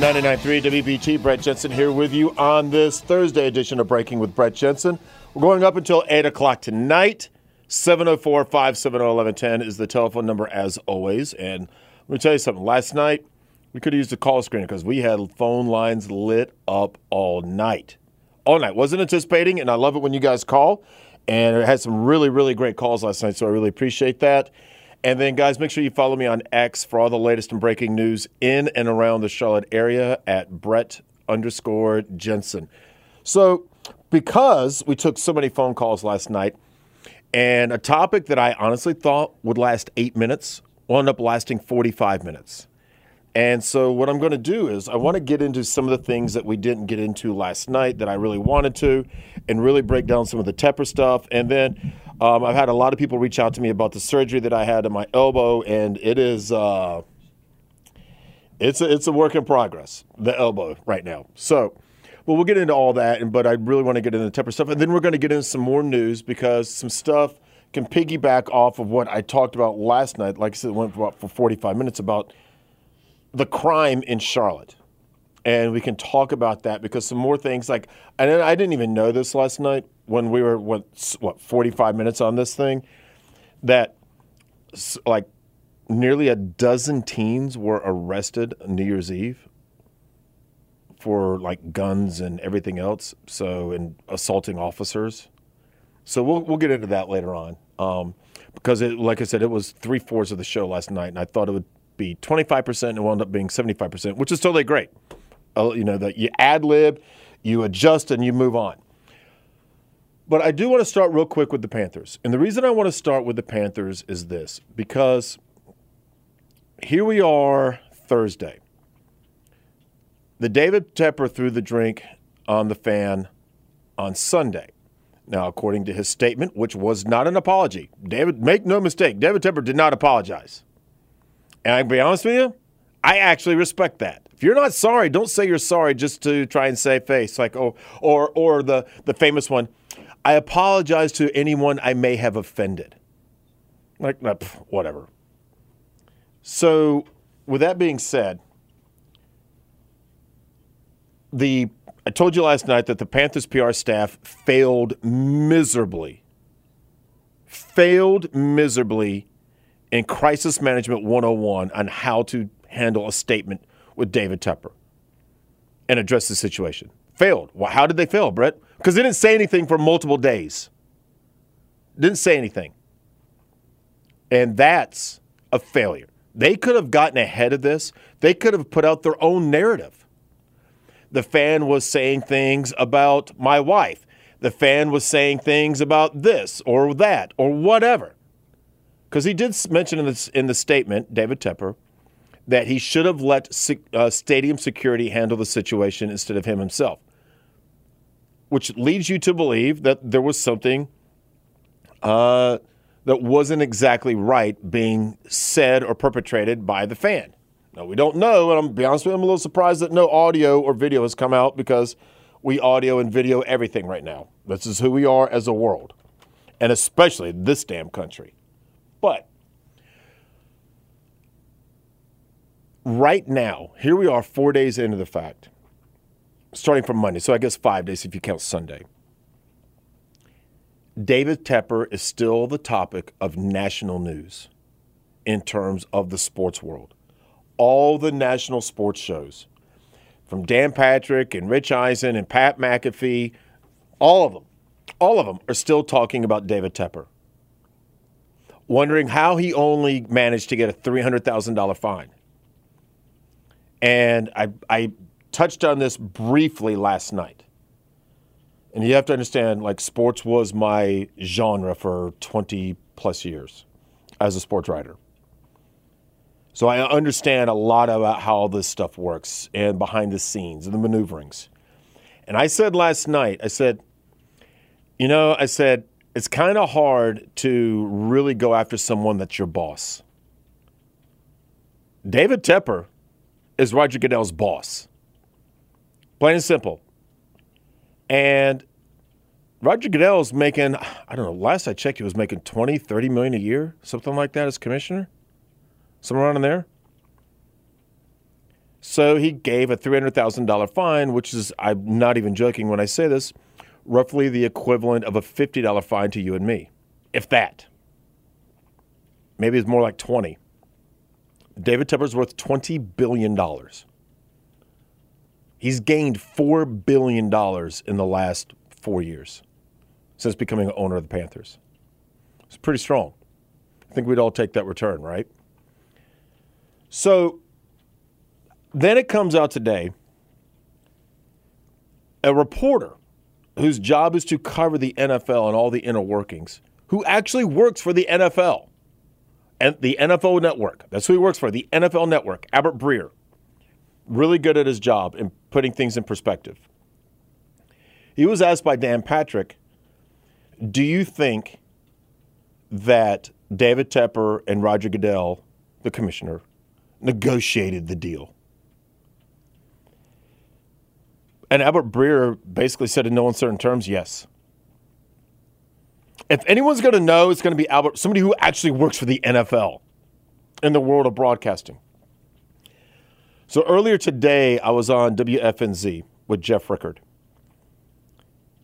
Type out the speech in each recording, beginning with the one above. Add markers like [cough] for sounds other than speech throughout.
1110 and 99.3 WBT. Brett Jensen here with you on this Thursday edition of Breaking with Brett Jensen. We're going up until 8 o'clock tonight. 704 570 1110 is the telephone number as always. And let me tell you something. Last night, we could have used a call screen because we had phone lines lit up all night. All night. Wasn't anticipating, and I love it when you guys call. And it had some really, really great calls last night, so I really appreciate that. And then, guys, make sure you follow me on X for all the latest and breaking news in and around the Charlotte area at Brett underscore Jensen. So, because we took so many phone calls last night, and a topic that I honestly thought would last eight minutes end up lasting 45 minutes. And so, what I'm going to do is, I want to get into some of the things that we didn't get into last night that I really wanted to, and really break down some of the Tepper stuff. And then, um, I've had a lot of people reach out to me about the surgery that I had in my elbow, and it is, uh, it's a, it's a work in progress, the elbow right now. So, well, we'll get into all that, and but I really want to get into the Tepper stuff, and then we're going to get into some more news because some stuff can piggyback off of what I talked about last night. Like I said, it went for, for 45 minutes about the crime in Charlotte. And we can talk about that because some more things like, and I didn't even know this last night when we were, what, what 45 minutes on this thing, that like nearly a dozen teens were arrested New Year's Eve for like guns and everything else. So, and assaulting officers. So we'll, we'll get into that later on. Um, because it, like I said, it was three fourths of the show last night, and I thought it would be 25% and it wound up being 75%, which is totally great. Uh, you know, that you ad lib, you adjust, and you move on. But I do want to start real quick with the Panthers. And the reason I want to start with the Panthers is this because here we are Thursday. The David Tepper threw the drink on the fan on Sunday. Now, according to his statement, which was not an apology, David, make no mistake, David Tepper did not apologize. And I'll be honest with you, I actually respect that. If you're not sorry, don't say you're sorry just to try and save face. Like, oh, or or the the famous one, I apologize to anyone I may have offended. Like, nah, pff, whatever. So, with that being said, the I told you last night that the Panthers PR staff failed miserably. Failed miserably in crisis management 101 on how to handle a statement with David Tepper and address the situation. Failed. Well, how did they fail, Brett? Because they didn't say anything for multiple days. Didn't say anything. And that's a failure. They could have gotten ahead of this. They could have put out their own narrative. The fan was saying things about my wife. The fan was saying things about this or that or whatever. Because he did mention in, this, in the statement, David Tepper, that he should have let uh, stadium security handle the situation instead of him himself, which leads you to believe that there was something uh, that wasn't exactly right being said or perpetrated by the fan. Now, we don't know, and I'm be honest with you, I'm a little surprised that no audio or video has come out because we audio and video everything right now. This is who we are as a world, and especially this damn country. But right now, here we are, four days into the fact, starting from Monday, so I guess five days if you count Sunday. David Tepper is still the topic of national news in terms of the sports world. All the national sports shows, from Dan Patrick and Rich Eisen and Pat McAfee, all of them, all of them are still talking about David Tepper. wondering how he only managed to get a $300,000 fine. And I, I touched on this briefly last night. And you have to understand, like, sports was my genre for 20 plus years as a sports writer. So I understand a lot about how this stuff works and behind the scenes and the maneuverings. And I said last night, I said, you know, I said, it's kind of hard to really go after someone that's your boss. David Tepper is Roger Goodell's boss. Plain and simple. And Roger Goodell is making, I don't know, last I checked, he was making 20, 30 million a year, something like that as commissioner, somewhere around in there. So he gave a $300,000 fine, which is, I'm not even joking when I say this, roughly the equivalent of a $50 fine to you and me, if that. Maybe it's more like 20. David Tepper's worth $20 billion. He's gained $4 billion in the last four years since becoming owner of the Panthers. It's pretty strong. I think we'd all take that return, right? So then it comes out today a reporter whose job is to cover the NFL and all the inner workings, who actually works for the NFL and the NFL network. That's who he works for, the NFL network, Albert Breer. Really good at his job in putting things in perspective. He was asked by Dan Patrick, Do you think that David Tepper and Roger Goodell, the commissioner, negotiated the deal? And Albert Breer basically said in no uncertain terms, yes. If anyone's going to know, it's going to be Albert, somebody who actually works for the NFL in the world of broadcasting. So earlier today, I was on WFNZ with Jeff Rickard.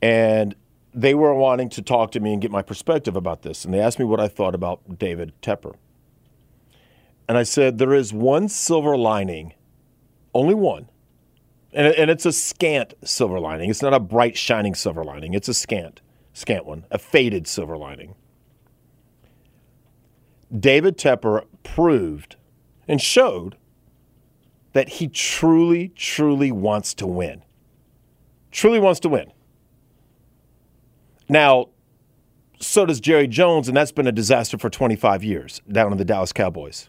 And they were wanting to talk to me and get my perspective about this. And they asked me what I thought about David Tepper. And I said, there is one silver lining, only one. And, and it's a scant silver lining. It's not a bright, shining silver lining. It's a scant, scant one, a faded silver lining. David Tepper proved and showed that he truly, truly wants to win. Truly wants to win. Now, so does Jerry Jones, and that's been a disaster for 25 years down in the Dallas Cowboys.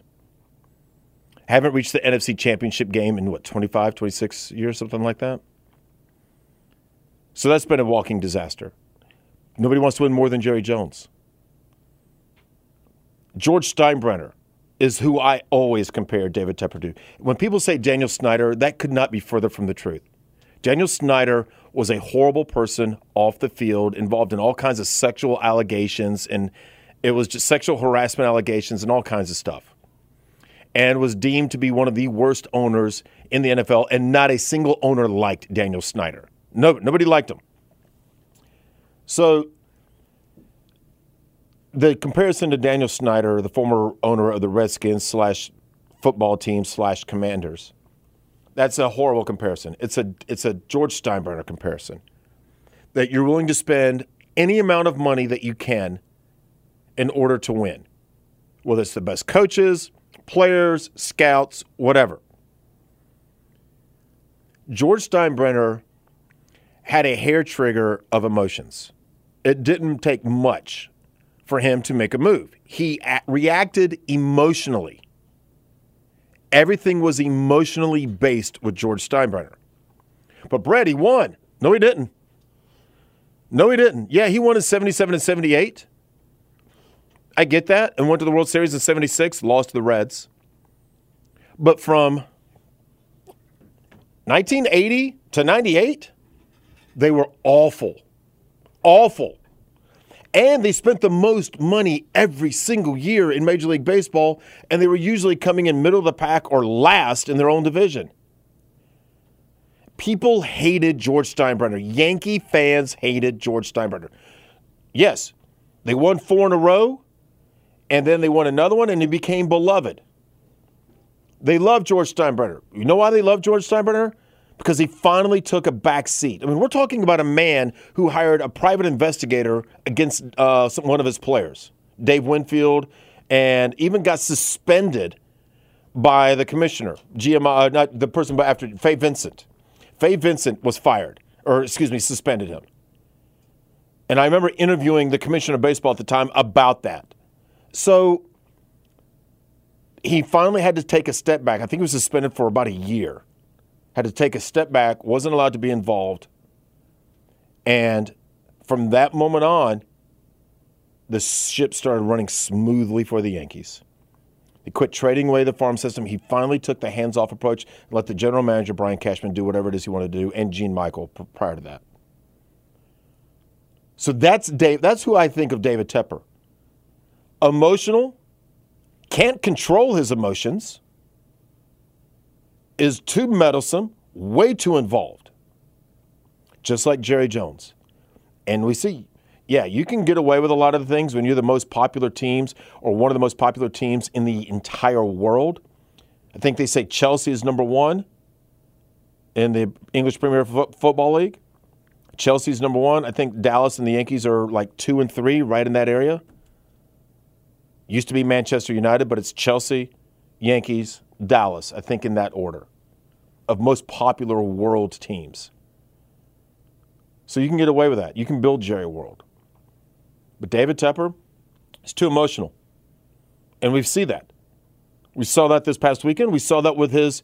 Haven't reached the NFC championship game in what, 25, 26 years, something like that? So that's been a walking disaster. Nobody wants to win more than Jerry Jones. George Steinbrenner is who I always compare David Tepper to. When people say Daniel Snyder, that could not be further from the truth. Daniel Snyder was a horrible person off the field, involved in all kinds of sexual allegations, and it was just sexual harassment allegations and all kinds of stuff. And was deemed to be one of the worst owners in the NFL, and not a single owner liked Daniel Snyder. No, nobody liked him. So the comparison to Daniel Snyder, the former owner of the Redskins slash football team slash Commanders, that's a horrible comparison. It's a it's a George Steinbrenner comparison. That you're willing to spend any amount of money that you can in order to win. Whether it's the best coaches, players, scouts, whatever. George Steinbrenner had a hair trigger of emotions. It didn't take much for him to make a move. He reacted emotionally. Everything was emotionally based with George Steinbrenner. But Brett, he won. No, he didn't. No, he didn't. Yeah, he won in 77 and 78. I get that. And went to the World Series in 76, lost to the Reds. But from 1980 to 98, they were awful. Awful. And they spent the most money every single year in Major League Baseball, and they were usually coming in middle of the pack or last in their own division. People hated George Steinbrenner. Yankee fans hated George Steinbrenner. Yes, they won four in a row, and then they won another one, and he became beloved. They love George Steinbrenner. You know why they love George Steinbrenner? Because he finally took a back seat. I mean, we're talking about a man who hired a private investigator against uh, one of his players. Dave Winfield, and even got suspended by the commissioner, GM, uh, not the person, but after Fay Vincent. Fay Vincent was fired, or excuse me, suspended him. And I remember interviewing the commissioner of baseball at the time about that. So he finally had to take a step back. I think he was suspended for about a year. Had to take a step back, wasn't allowed to be involved. And from that moment on, the ship started running smoothly for the Yankees. They quit trading away the farm system. He finally took the hands off approach and let the general manager, Brian Cashman, do whatever it is he wanted to do, and Gene Michael prior to that. So that's Dave. That's who I think of David Tepper. Emotional, can't control his emotions, is too meddlesome, way too involved. Just like Jerry Jones. And we see yeah, you can get away with a lot of the things when you're the most popular teams or one of the most popular teams in the entire world. I think they say Chelsea is number one in the English Premier F- Football League. Chelsea's number one. I think Dallas and the Yankees are like two and three, right in that area. Used to be Manchester United, but it's Chelsea, Yankees, Dallas, I think in that order of most popular world teams. So you can get away with that. You can build Jerry World. But David Tepper is too emotional. And we see that. We saw that this past weekend. We saw that with his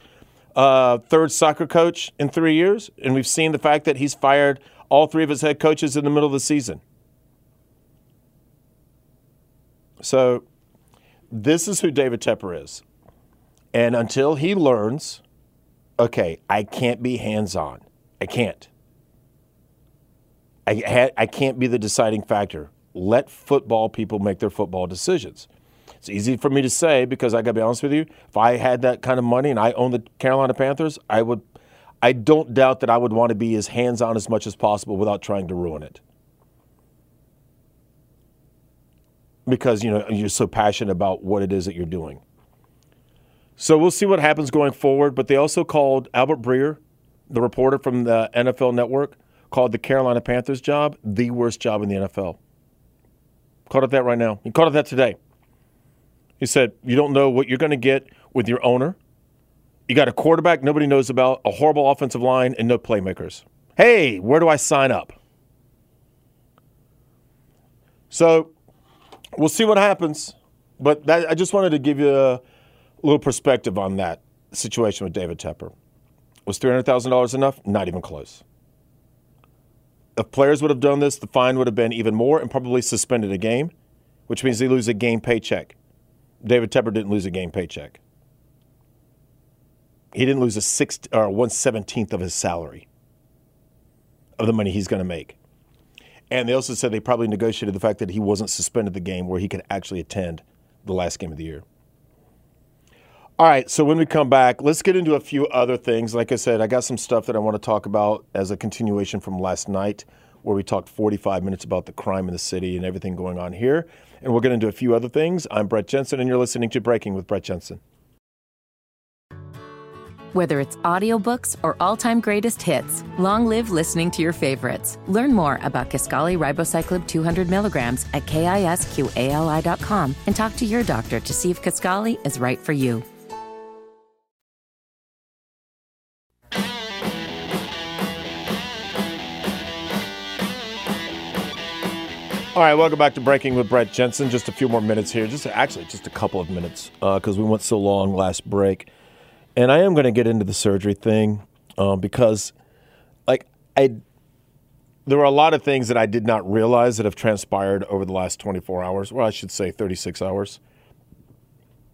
uh, third soccer coach in three years. And we've seen the fact that he's fired all three of his head coaches in the middle of the season. So, this is who David Tepper is. And until he learns, okay, I can't be hands on. I can't. I, ha- I can't be the deciding factor let football people make their football decisions. It's easy for me to say because I got to be honest with you. If I had that kind of money and I owned the Carolina Panthers, I would. I don't doubt that I would want to be as hands on as much as possible without trying to ruin it. Because you know you're so passionate about what it is that you're doing. So we'll see what happens going forward. But they also called Albert Breer, the reporter from the NFL Network, called the Carolina Panthers job the worst job in the NFL. Called it that right now. He called it that today. He said, You don't know what you're going to get with your owner. You got a quarterback nobody knows about, a horrible offensive line, and no playmakers. Hey, where do I sign up? So we'll see what happens. But that, I just wanted to give you a little perspective on that situation with David Tepper. Was $300,000 enough? Not even close if players would have done this, the fine would have been even more and probably suspended a game, which means they lose a game paycheck. David Tepper didn't lose a game paycheck. He didn't lose a six or uh, one seventeenth of his salary of the money he's going to make. And they also said they probably negotiated the fact that he wasn't suspended the game where he could actually attend the last game of the year. All right, so when we come back, let's get into a few other things. Like I said, I got some stuff that I want to talk about as a continuation from last night, where we talked 45 minutes about the crime in the city and everything going on here. And we'll get into a few other things. I'm Brett Jensen, and you're listening to Breaking with Brett Jensen. Whether it's audiobooks or all-time greatest hits, long live listening to your favorites. Learn more about Kisqali Ribociclib 200 milligrams at kisqali.com and talk to your doctor to see if Kisqali is right for you. All right, welcome back to Breaking with Brett Jensen. Just a few more minutes here. Just actually, just a couple of minutes because uh, we went so long last break, and I am going to get into the surgery thing uh, because, like, I there were a lot of things that I did not realize that have transpired over the last 24 hours, or I should say 36 hours,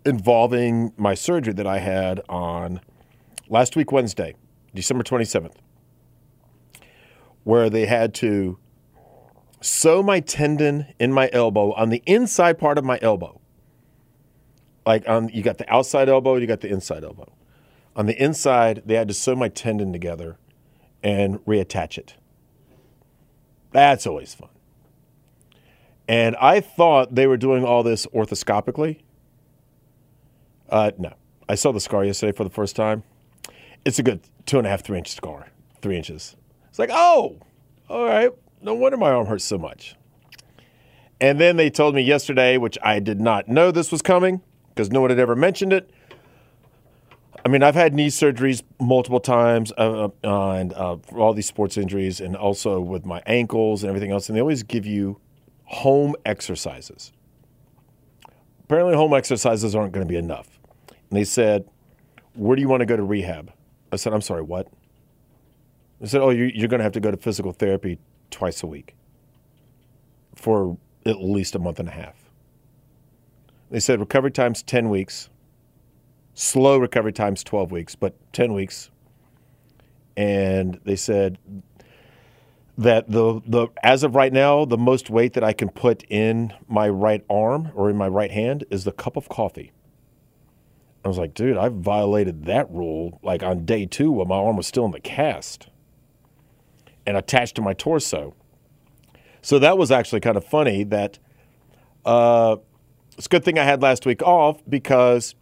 involving my surgery that I had on last week Wednesday, December 27th, where they had to sew my tendon in my elbow on the inside part of my elbow. Like on you got the outside elbow, you got the inside elbow. On the inside, they had to sew my tendon together and reattach it. That's always fun. And I thought they were doing all this orthoscopically. Uh, no. I saw the scar yesterday for the first time. It's a good two and a half, three inch scar. Three inches. It's like, oh, all right no wonder my arm hurts so much. And then they told me yesterday, which I did not know this was coming because no one had ever mentioned it. I mean, I've had knee surgeries multiple times uh, uh, and uh, for all these sports injuries, and also with my ankles and everything else. And they always give you home exercises. Apparently, home exercises aren't going to be enough. And they said, Where do you want to go to rehab? I said, I'm sorry, what? They said, Oh, you're going to have to go to physical therapy twice a week for at least a month and a half. They said recovery time's 10 weeks, slow recovery time's 12 weeks, but 10 weeks. And they said that the, the as of right now, the most weight that I can put in my right arm or in my right hand is the cup of coffee. I was like, dude, I violated that rule like on day two when my arm was still in the cast and attached to my torso. So that was actually kind of funny that uh, it's a good thing I had last week off because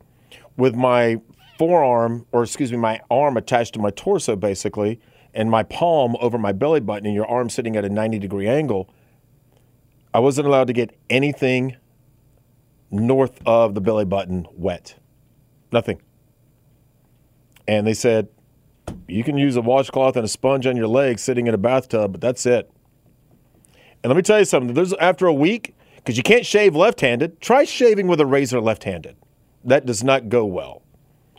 with my forearm, or excuse me, my arm attached to my torso basically, and my palm over my belly button, and your arm sitting at a 90 degree angle, I wasn't allowed to get anything north of the belly button wet. Nothing. And they said, you can use a washcloth and a sponge on your legs sitting in a bathtub, but that's it. And let me tell you something. There's after a week, because you can't shave left-handed. Try shaving with a razor left-handed. That does not go well.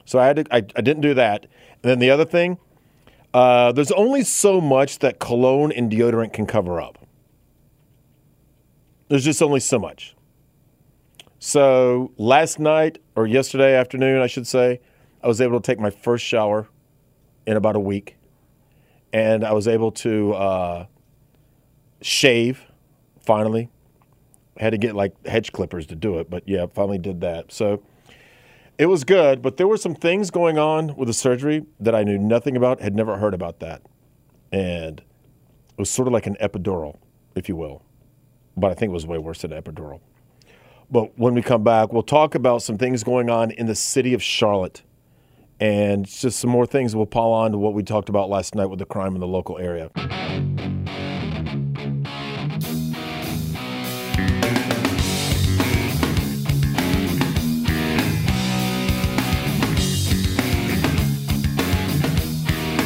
So I had to, I, I didn't do that. And then the other thing, uh, there's only so much that cologne and deodorant can cover up. There's just only so much. So last night or yesterday afternoon, I should say, I was able to take my first shower in about a week, and I was able to uh, shave finally. Had to get like hedge clippers to do it, but yeah, finally did that. So it was good, but there were some things going on with the surgery that I knew nothing about, had never heard about that. And it was sort of like an epidural, if you will. But I think it was way worse than an epidural. But when we come back, we'll talk about some things going on in the city of Charlotte and just some more things will pile on to what we talked about last night with the crime in the local area.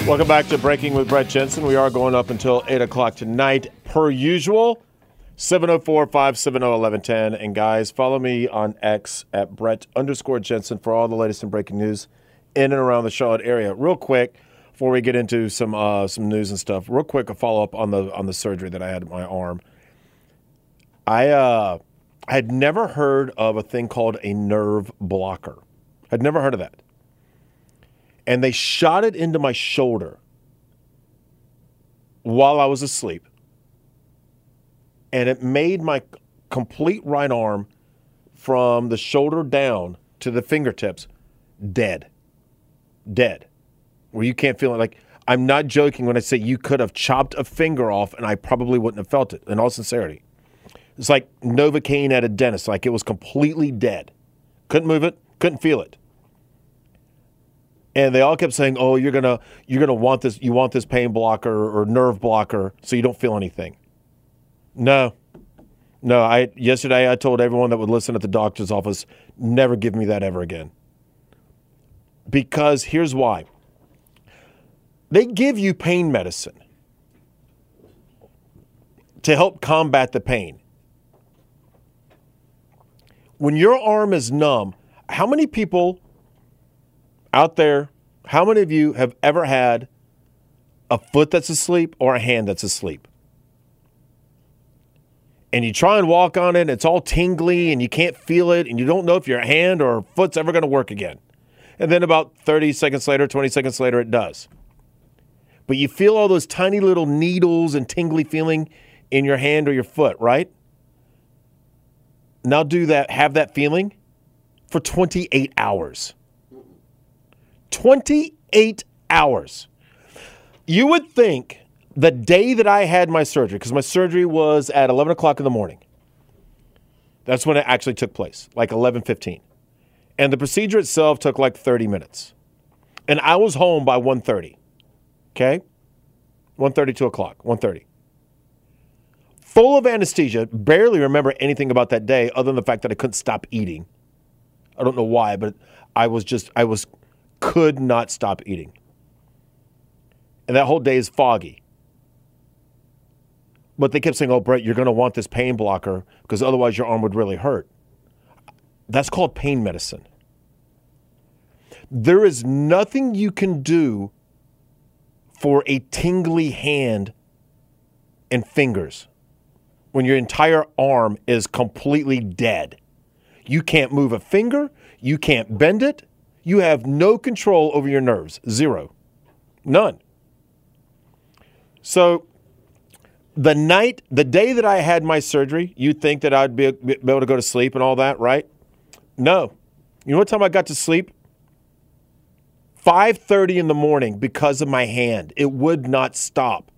Welcome back to Breaking with Brett Jensen. We are going up until 8 o'clock tonight, per usual. 704 570 1110. And guys, follow me on X at Brett underscore Jensen for all the latest and breaking news in and around the Charlotte area. Real quick, before we get into some uh, some news and stuff, real quick, a follow up on the on the surgery that I had in my arm. I uh, I had never heard of a thing called a nerve blocker. I'd never heard of that and they shot it into my shoulder while I was asleep. And it made my complete right arm from the shoulder down to the fingertips dead. Dead. Where you can't feel it. Like, I'm not joking when I say you could have chopped a finger off and I probably wouldn't have felt it, in all sincerity. It's like Novocaine at a dentist, like it was completely dead. Couldn't move it, couldn't feel it and they all kept saying, "Oh, you're gonna you're gonna want this you want this pain blocker or nerve blocker so you don't feel anything." No, no. I yesterday I told everyone that would listen at the doctor's office, never give me that ever again. Because here's why. They give you pain medicine to help combat the pain. When your arm is numb, how many people out there, how many of you have ever had a foot that's asleep or a hand that's asleep? And you try and walk on it, and it's all tingly, and you can't feel it, and you don't know if your hand or foot's ever going to work again. And then about 30 seconds later, 20 seconds later, it does. But you feel all those tiny little needles and tingly feeling in your hand or your foot, right? Now do that, have that feeling for 28 hours. 28 hours. You would think the day that I had my surgery, because my surgery was at 11 o'clock in the morning. That's when it actually took place, like 11:15. And the procedure itself took like 30 minutes. And I was home by 1:30. Okay? 1:30, 2 o'clock, 1:30. full of anesthesia, barely remember anything about that day other than the fact that I couldn't stop eating. I don't know why, but I was just, I was, could not stop eating. And that whole day is foggy. But they kept saying, oh, Brett, you're going to want this pain blocker because otherwise your arm would really hurt. That's called pain medicine. There is nothing you can do for a tingly hand and fingers when your entire arm is completely dead. You can't move a finger, you can't bend it, you have no control over your nerves. Zero. None. So, the night, the day that I had my surgery, you'd think that I'd be, be able to go to sleep and all that, right? No. You know what time I got to sleep? 5:30 in the morning because of my hand. It would not stop.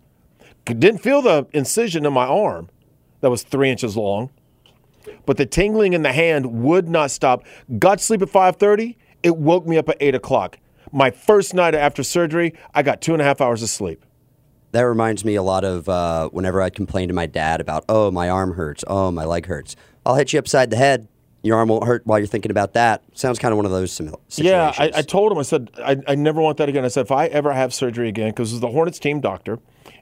Didn't feel the incision in my arm that was three inches long, but the tingling in the hand would not stop. Got sleep at 5:30. It woke me up at eight o'clock. My first night after surgery, I got two and a half hours of sleep. That reminds me a lot of uh, whenever I complain to my dad about, oh, my arm hurts, oh, my leg hurts. I'll hit you upside the head. Your arm won't hurt while you're thinking about that. Sounds kind of one of those situations. Yeah, I, I told him, I said, I, I never want that again. I said, if I ever have surgery again, because it was the Hornets team doctor,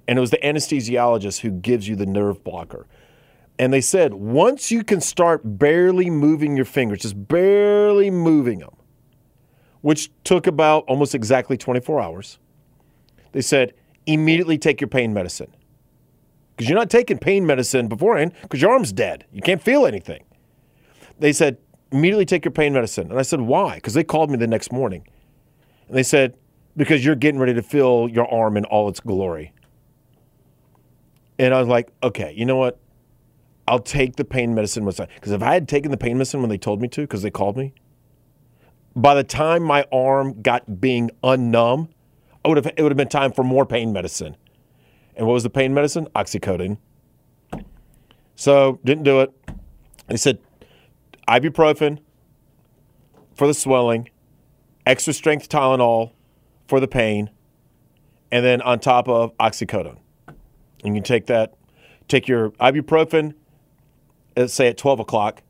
and it was the anesthesiologist who gives you the nerve blocker. And they said, once you can start barely moving your fingers, just barely moving them, which took about almost exactly 24 hours, they said, immediately take your pain medicine. Because you're not taking pain medicine beforehand because your arm's dead. You can't feel anything. They said, immediately take your pain medicine. And I said, why? Because they called me the next morning. And they said, because you're getting ready to feel your arm in all its glory. And I was like, okay, you know what? I'll take the pain medicine because if I had taken the pain medicine when they told me to, because they called me, by the time my arm got being unnumb, I would have it would have been time for more pain medicine. And what was the pain medicine? Oxycodone. So didn't do it. They said ibuprofen for the swelling, extra strength Tylenol for the pain, and then on top of oxycodone. And you take that, take your ibuprofen, let's say at 12 o'clock,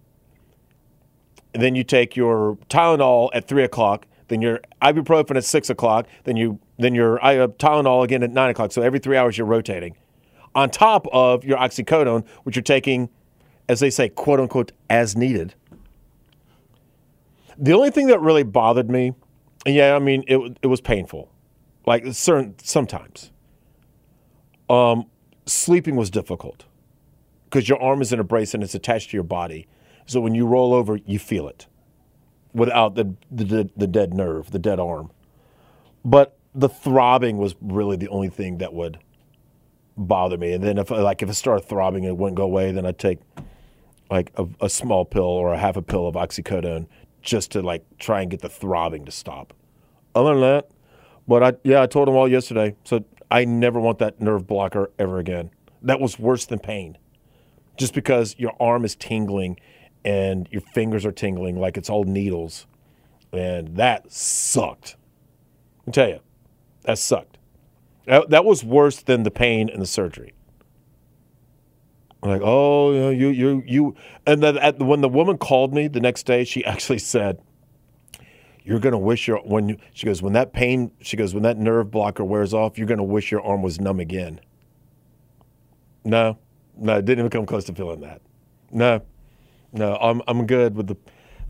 and then you take your Tylenol at 3 o'clock, then your ibuprofen at 6 o'clock, then, you, then your uh, Tylenol again at 9 o'clock. So every three hours you're rotating. On top of your oxycodone, which you're taking, as they say, quote unquote, as needed. The only thing that really bothered me, yeah, I mean, it, it was painful, like certain sometimes. Um, sleeping was difficult because your arm is in a brace and it's attached to your body. So when you roll over, you feel it without the, the, the dead nerve, the dead arm. But the throbbing was really the only thing that would bother me. And then if like if it started throbbing and it wouldn't go away, then I'd take like a, a small pill or a half a pill of oxycodone just to like try and get the throbbing to stop. Other than that, but I yeah, I told him all yesterday. So I never want that nerve blocker ever again. That was worse than pain. Just because your arm is tingling and your fingers are tingling like it's all needles. And that sucked. I tell you, that sucked. That, was worse than the pain and the surgery. Like, oh, you, know, you, you, you. And then at, when the woman called me the next day, she [laughs] actually said, "You're gonna wish your when you." She goes, "When that pain," she goes, "When that nerve blocker wears off, you're gonna wish your arm was numb again." No, no, it didn't even come close to feeling that. No, no, I'm I'm good with the.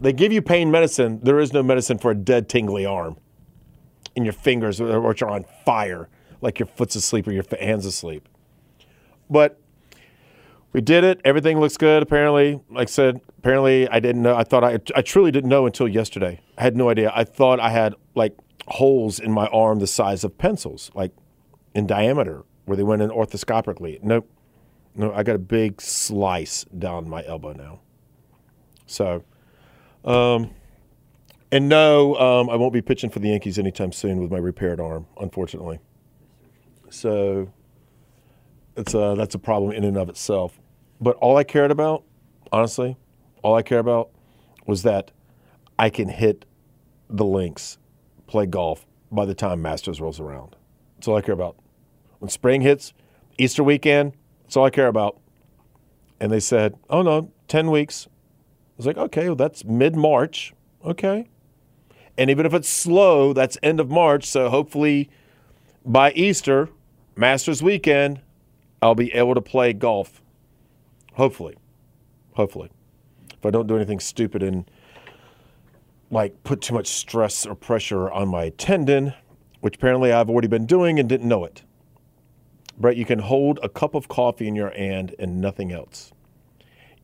They give you pain medicine. There is no medicine for a dead, tingly arm. And your fingers, which are on fire, like your foot's asleep or your hands asleep. But we did it. Everything looks good. Apparently, like I said, apparently I didn't know. I thought I, I truly didn't know until yesterday. I had no idea. I thought I had like holes in my arm the size of pencils, like in diameter, where they went in orthoscopically. Nope. No, I got a big slice down my elbow now. So, um, and no, um, I won't be pitching for the Yankees anytime soon with my repaired arm, unfortunately. So, it's a, that's a problem in and of itself. But all I cared about, honestly, all I care about was that I can hit the links, play golf by the time Masters rolls around. That's all I care about. When spring hits, Easter weekend, that's all I care about. And they said, oh no, 10 weeks. I was like, okay, well, that's mid March. Okay. And even if it's slow, that's end of March. So hopefully by Easter, Masters weekend, I'll be able to play golf. Hopefully. Hopefully. If I don't do anything stupid and like put too much stress or pressure on my tendon, which apparently I've already been doing and didn't know it. Brett, you can hold a cup of coffee in your hand and nothing else.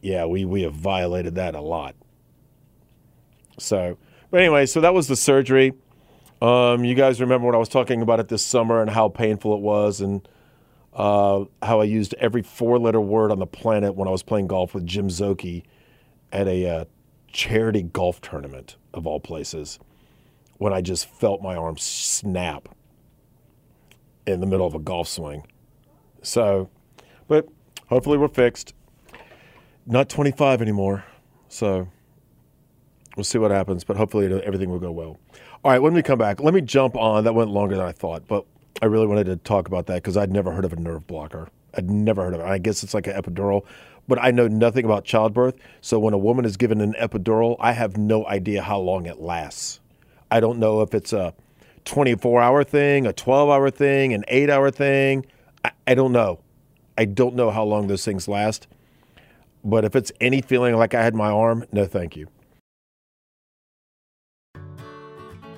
Yeah, we, we have violated that a lot. So, but anyway, so that was the surgery. Um, you guys remember when I was talking about it this summer and how painful it was and uh, how I used every four letter word on the planet when I was playing golf with Jim Zoki at a uh, charity golf tournament, of all places, when I just felt my arm snap in the middle of a golf swing. So, but hopefully we're fixed. Not 25 anymore. So we'll see what happens, but hopefully everything will go well. All right, when we come back, let me jump on. That went longer than I thought, but I really wanted to talk about that because I'd never heard of a nerve blocker. I'd never heard of it. I guess it's like an epidural, but I know nothing about childbirth. So when a woman is given an epidural, I have no idea how long it lasts. I don't know if it's a 24 hour thing, a 12 hour thing, an eight hour thing. I, I don't know. I don't know how long those things last. But if it's any feeling like I had my arm, no thank you.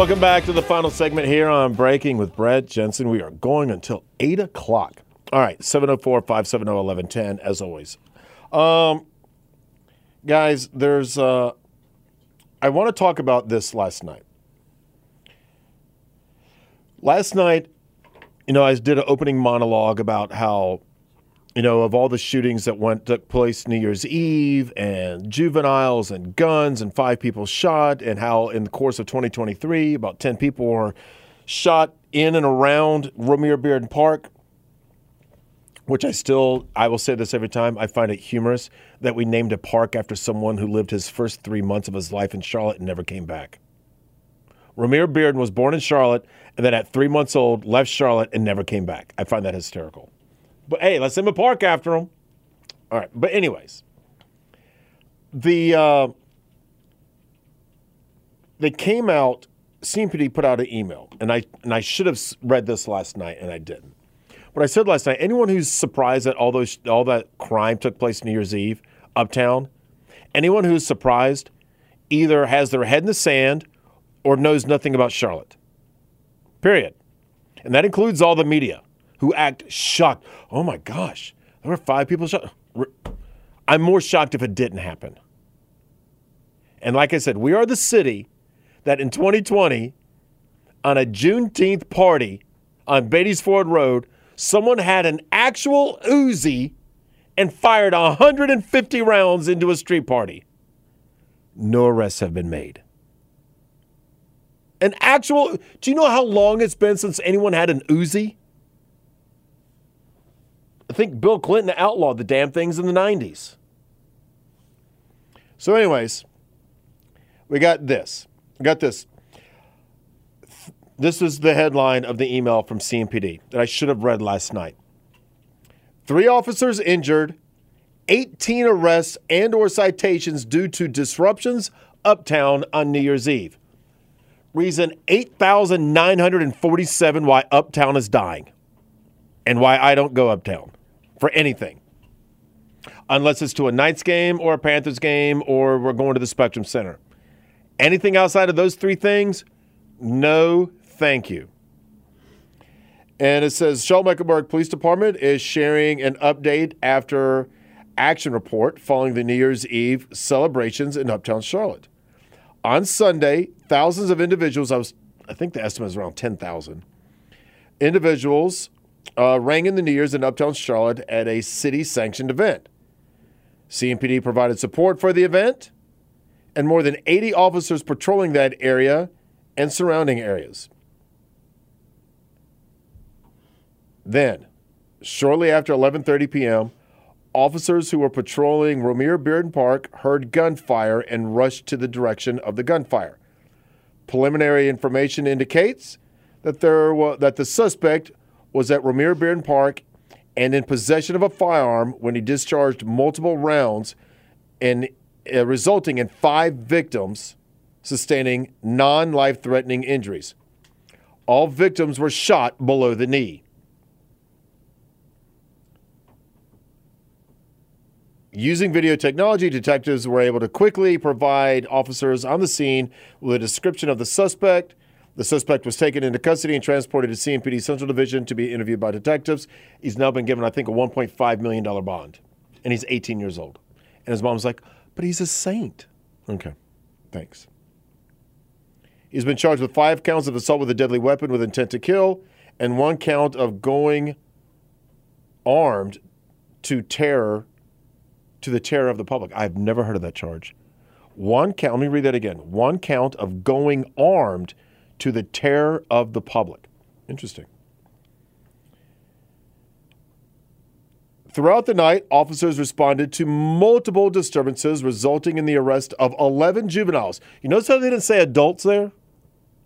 Welcome back to the final segment here on Breaking with Brett Jensen. We are going until 8 o'clock. All right, 704 570 1110, as always. Um, guys, there's, uh, I want to talk about this last night. Last night, you know, I did an opening monologue about how you know, of all the shootings that went took place New Year's Eve and juveniles and guns and five people shot, and how in the course of 2023, about 10 people were shot in and around Romare Bearden Park, which I still, I will say this every time, I find it humorous that we named a park after someone who lived his first three months of his life in Charlotte and never came back. Romare Bearden was born in Charlotte and then at three months old left Charlotte and never came back. I find that hysterical. But hey, let's name a park after him. All right. But anyways, the uh, they came out. CMPD put out an email, and I and I should have read this last night, and I didn't. But I said last night, anyone who's surprised that all those all that crime took place New Year's Eve uptown, anyone who's surprised, either has their head in the sand or knows nothing about Charlotte. Period. And that includes all the media who act shocked. Oh my gosh, there were five people shot. I'm more shocked if it didn't happen. And like I said, we are the city that in 2020, on a Juneteenth party on Beatties Ford Road, someone had an actual Uzi and fired 150 rounds into a street party. No arrests have been made. An actual, do you know how long it's been since anyone had an Uzi? Think Bill Clinton outlawed the damn things in the 90s. So, anyways, we got this. We got this. This is the headline of the email from CMPD that I should have read last night. Three officers injured, 18 arrests and or citations due to disruptions uptown on New Year's Eve. Reason 8,947 why uptown is dying and why I don't go uptown for anything, unless it's to a Knights game or a Panthers game or we're going to the Spectrum Center. Anything outside of those three things, no thank you. And it says Charlotte-Mecklenburg Police Department is sharing an update after action report following the New Year's Eve celebrations in Uptown Charlotte. On Sunday, thousands of individuals, I was I think the estimate is around 10,000 individuals uh, rang in the New Year's in Uptown Charlotte at a city sanctioned event. CMPD provided support for the event and more than 80 officers patrolling that area and surrounding areas. Then, shortly after 11:30 p.m., officers who were patrolling Romare Bearden Park heard gunfire and rushed to the direction of the gunfire. Preliminary information indicates that there wa- that the suspect was at Romare Bearden Park and in possession of a firearm when he discharged multiple rounds and uh, resulting in five victims sustaining non-life-threatening injuries. All victims were shot below the knee. Using video technology, detectives were able to quickly provide officers on the scene with a description of the suspect. The suspect was taken into custody and transported to CMPD Central Division to be interviewed by detectives. He's now been given, I think, a $1.5 million bond, and he's 18 years old. And his mom's like, but he's a saint. Okay, thanks. He's been charged with five counts of assault with a deadly weapon with intent to kill and one count of going armed to terror to the terror of the public. I've never heard of that charge. One count, let me read that again. One count of going armed to the terror of the public. Interesting. Throughout the night, officers responded to multiple disturbances, resulting in the arrest of 11 juveniles. You notice how they didn't say adults there?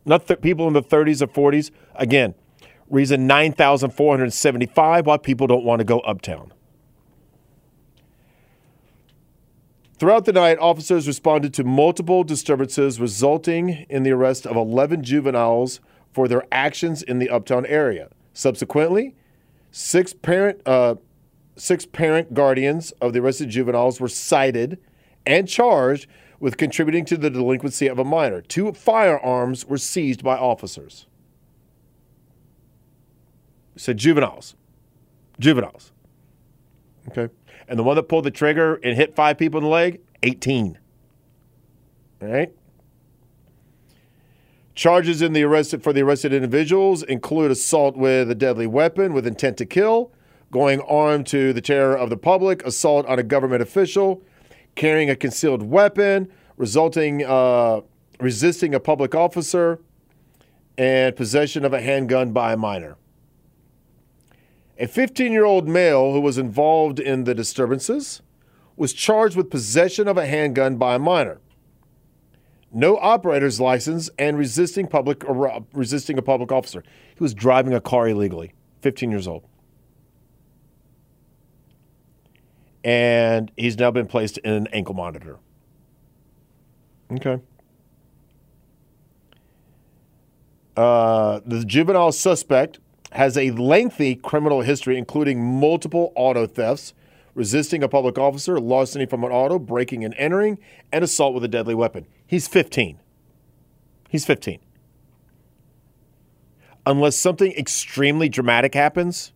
Not th- people in the 30s or 40s. Again, reason 9,475 why people don't want to go uptown. Throughout the night, officers responded to multiple disturbances, resulting in the arrest of 11 juveniles for their actions in the uptown area. Subsequently, six parent, uh, six parent guardians of the arrested juveniles were cited and charged with contributing to the delinquency of a minor. Two firearms were seized by officers. Said juveniles. Juveniles. Okay. And the one that pulled the trigger and hit five people in the leg, 18. All right. Charges in the arrested for the arrested individuals include assault with a deadly weapon with intent to kill, going armed to the terror of the public, assault on a government official, carrying a concealed weapon, resulting uh, resisting a public officer, and possession of a handgun by a minor. A 15 year old male who was involved in the disturbances was charged with possession of a handgun by a minor. No operator's license and resisting public resisting a public officer. He was driving a car illegally, 15 years old. And he's now been placed in an ankle monitor. Okay. Uh, the juvenile suspect has a lengthy criminal history, including multiple auto thefts, resisting a public officer, larceny from an auto, breaking and entering, and assault with a deadly weapon. He's 15. He's 15. Unless something extremely dramatic happens,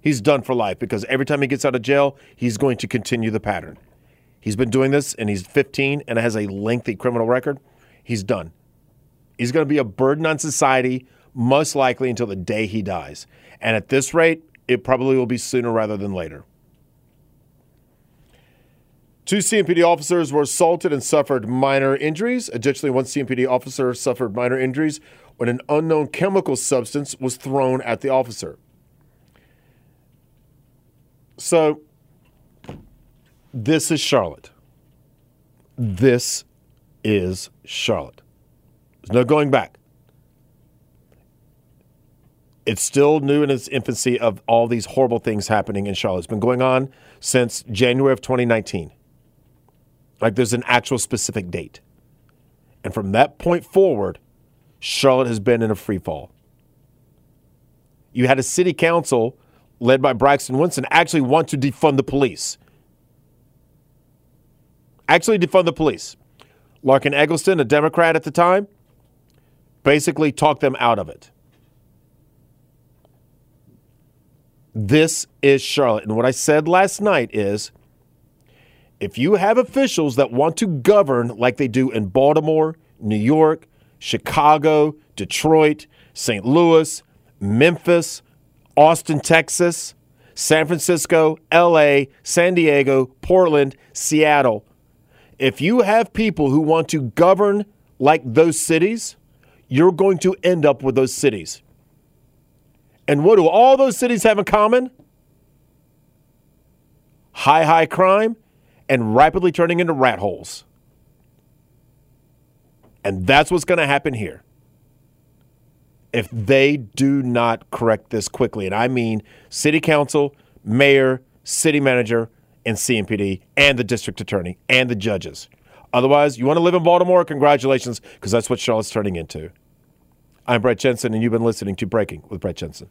he's done for life because every time he gets out of jail, he's going to continue the pattern. He's been doing this and he's 15 and has a lengthy criminal record. He's done. He's going to be a burden on society most likely until the day he dies. And at this rate, it probably will be sooner rather than later. Two CMPD officers were assaulted and suffered minor injuries. Additionally, one CMPD officer suffered minor injuries when an unknown chemical substance was thrown at the officer. So, this is Charlotte. This is Charlotte. There's no going back it's still new in its infancy of all these horrible things happening in Charlotte. It's been going on since January of 2019. Like there's an actual specific date. And from that point forward, Charlotte has been in a free fall. You had a city council led by Braxton Winston actually want to defund the police. Actually defund the police. Larken Egleston, a Democrat at the time, basically talked them out of it. This is Charlotte. And what I said last night is if you have officials that want to govern like they do in Baltimore, New York, Chicago, Detroit, St. Louis, Memphis, Austin, Texas, San Francisco, LA, San Diego, Portland, Seattle. If you have people who want to govern like those cities, you're going to end up with those cities. And what do all those cities have in common? High, high crime and rapidly turning into rat holes. And that's what's going to happen here if they do not correct this quickly. And I mean city council, mayor, city manager, and CMPD, and the district attorney, and the judges. Otherwise, you want to live in Baltimore? Congratulations, because that's what Charlotte's turning into. I'm Brett Jensen, and you've been listening to Breaking with Brett Jensen.